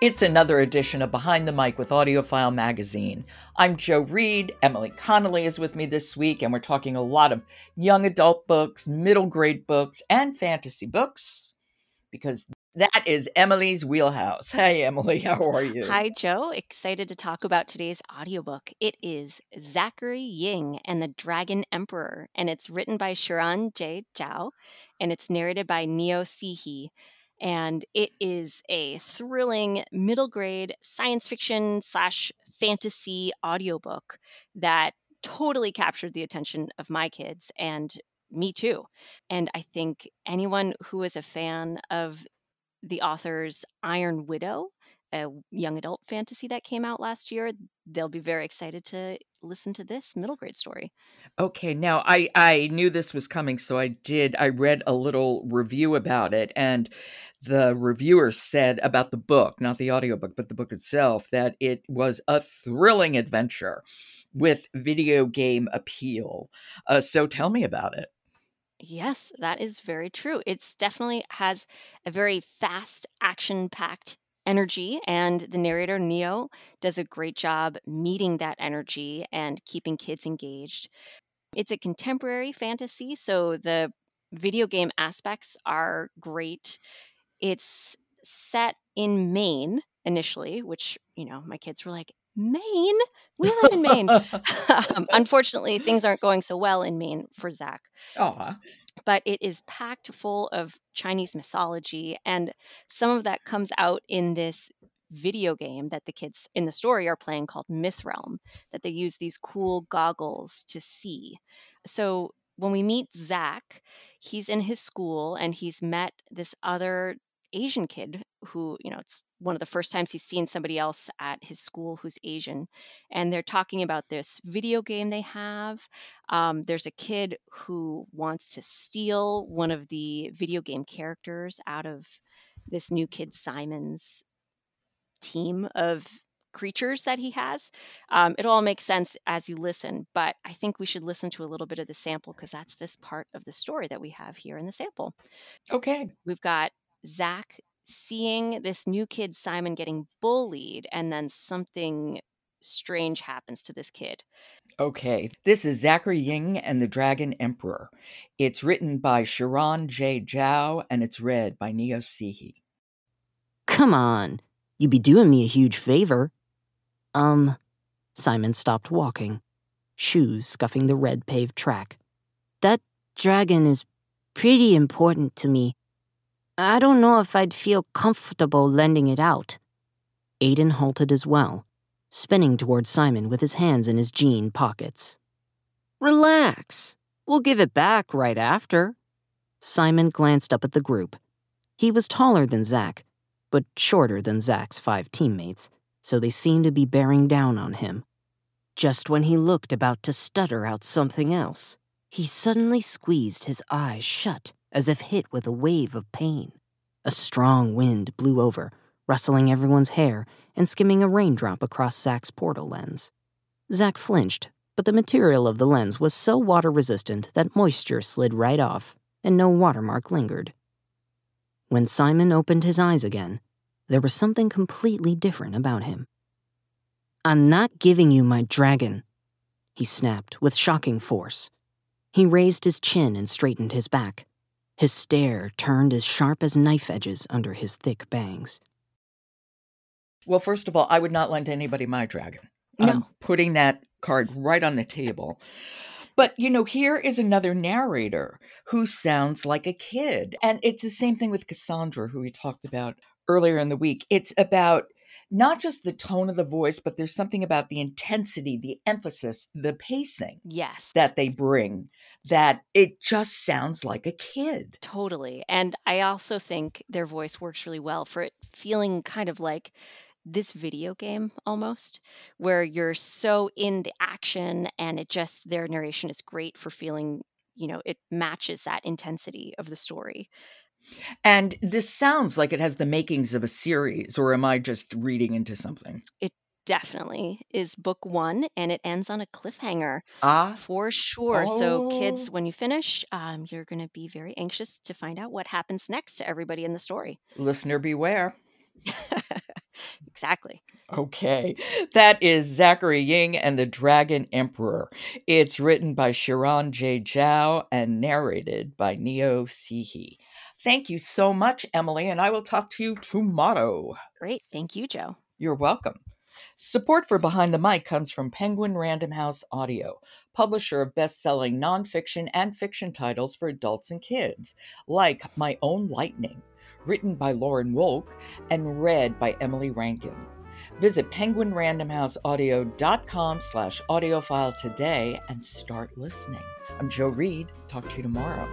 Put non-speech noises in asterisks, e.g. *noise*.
It's another edition of Behind the Mic with AudioFile Magazine. I'm Jo Reed. Emily Connelly is with me this week, and we're talking a lot of young adult books, middle grade books, and fantasy books because that is Emily's wheelhouse. Hey, Emily, how are you? Hi, Jo. Excited to talk about today's audiobook. It is Zachary Ying and the Dragon Emperor, and it's written by Xiran Jay Zhao, and it's narrated by Neo Cihi and it is a thrilling middle grade science fiction slash fantasy audiobook that totally captured the attention of my kids and me too. And I think anyone who is a fan of the author's Iron Widow, a young adult fantasy that came out last year, they'll be very excited to listen to this middle grade story. Okay, now I I knew this was coming so I did I read a little review about it and the reviewer said about the book, not the audiobook, but the book itself, that it was a thrilling adventure with video game appeal. Uh, so tell me about it. Yes, that is very true. It's definitely has a very fast, action packed energy, and the narrator, Neo, does a great job meeting that energy and keeping kids engaged. It's a contemporary fantasy, so the video game aspects are great. It's set in Maine initially, which, you know, my kids were like, Maine? We live in Maine. *laughs* um, unfortunately, things aren't going so well in Maine for Zach. Oh. But it is packed full of Chinese mythology, and some of that comes out in this video game that the kids in the story are playing called Myth Realm, that they use these cool goggles to see. So when we meet Zach, he's in his school and he's met this other Asian kid who, you know, it's one of the first times he's seen somebody else at his school who's Asian. And they're talking about this video game they have. Um, there's a kid who wants to steal one of the video game characters out of this new kid Simon's team of creatures that he has. Um, it all makes sense as you listen, but I think we should listen to a little bit of the sample because that's this part of the story that we have here in the sample. Okay. We've got Zach seeing this new kid, Simon, getting bullied, and then something strange happens to this kid. Okay, this is Zachary Ying and the Dragon Emperor. It's written by Xiran Jay Zhao and it's read by Neo Cihi. Come on, you'd be doing me a huge favor. Um, Simon stopped walking, shoes scuffing the red paved track. That dragon is pretty important to me. I don't know if I'd feel comfortable lending it out. Aiden halted as well, spinning toward Simon with his hands in his jean pockets. Relax. We'll give it back right after. Simon glanced up at the group. He was taller than Zach, but shorter than Zach's five teammates, so they seemed to be bearing down on him. Just when he looked about to stutter out something else, he suddenly squeezed his eyes shut as if hit with a wave of pain. A strong wind blew over, rustling everyone's hair and skimming a raindrop across Zach's portal lens. Zach flinched, but the material of the lens was so water resistant that moisture slid right off and no watermark lingered. When Simon opened his eyes again, there was something completely different about him. I'm not giving you my dragon, he snapped with shocking force. He raised his chin and straightened his back, His stare turned as sharp as knife edges under his thick bangs. Well, first of all, I would not lend anybody my dragon. No. I'm putting that card right on the table. But, you know, here is another narrator who sounds like a kid. And it's the same thing with Cassandra, who we talked about earlier in the week. It's about not just the tone of the voice, but there's something about the intensity, the emphasis, the pacing Yes. that they bring that it just sounds like a kid. Totally. And I also think their voice works really well for it feeling kind of like this video game almost, where you're so in the action and it just, their narration is great for feeling, you know, it matches that intensity of the story. And this sounds like it has the makings of a series, or am I just reading into something? Definitely is book one and it ends on a cliffhanger Ah, for sure. So, kids, Oh. when you finish, um, you're going to be very anxious to find out what happens next to everybody in the story. listener beware. *laughs* exactly. Okay. That is Zachary Ying and the Dragon Emperor. It's written by Xiran J. Zhao and narrated by Neo Cihi. Thank you so much, Emily, and I will talk to you tomorrow. Great. Thank you, Jo. You're welcome. Support for Behind the Mic comes from Penguin Random House Audio, publisher of best selling nonfiction and fiction titles for adults and kids, like My Own Lightning, written by Lauren Wolk and read by Emily Rankin. Visit penguinrandomhouseaudio.com slash audiofile today and start listening. I'm Jo Reed. Talk to you tomorrow.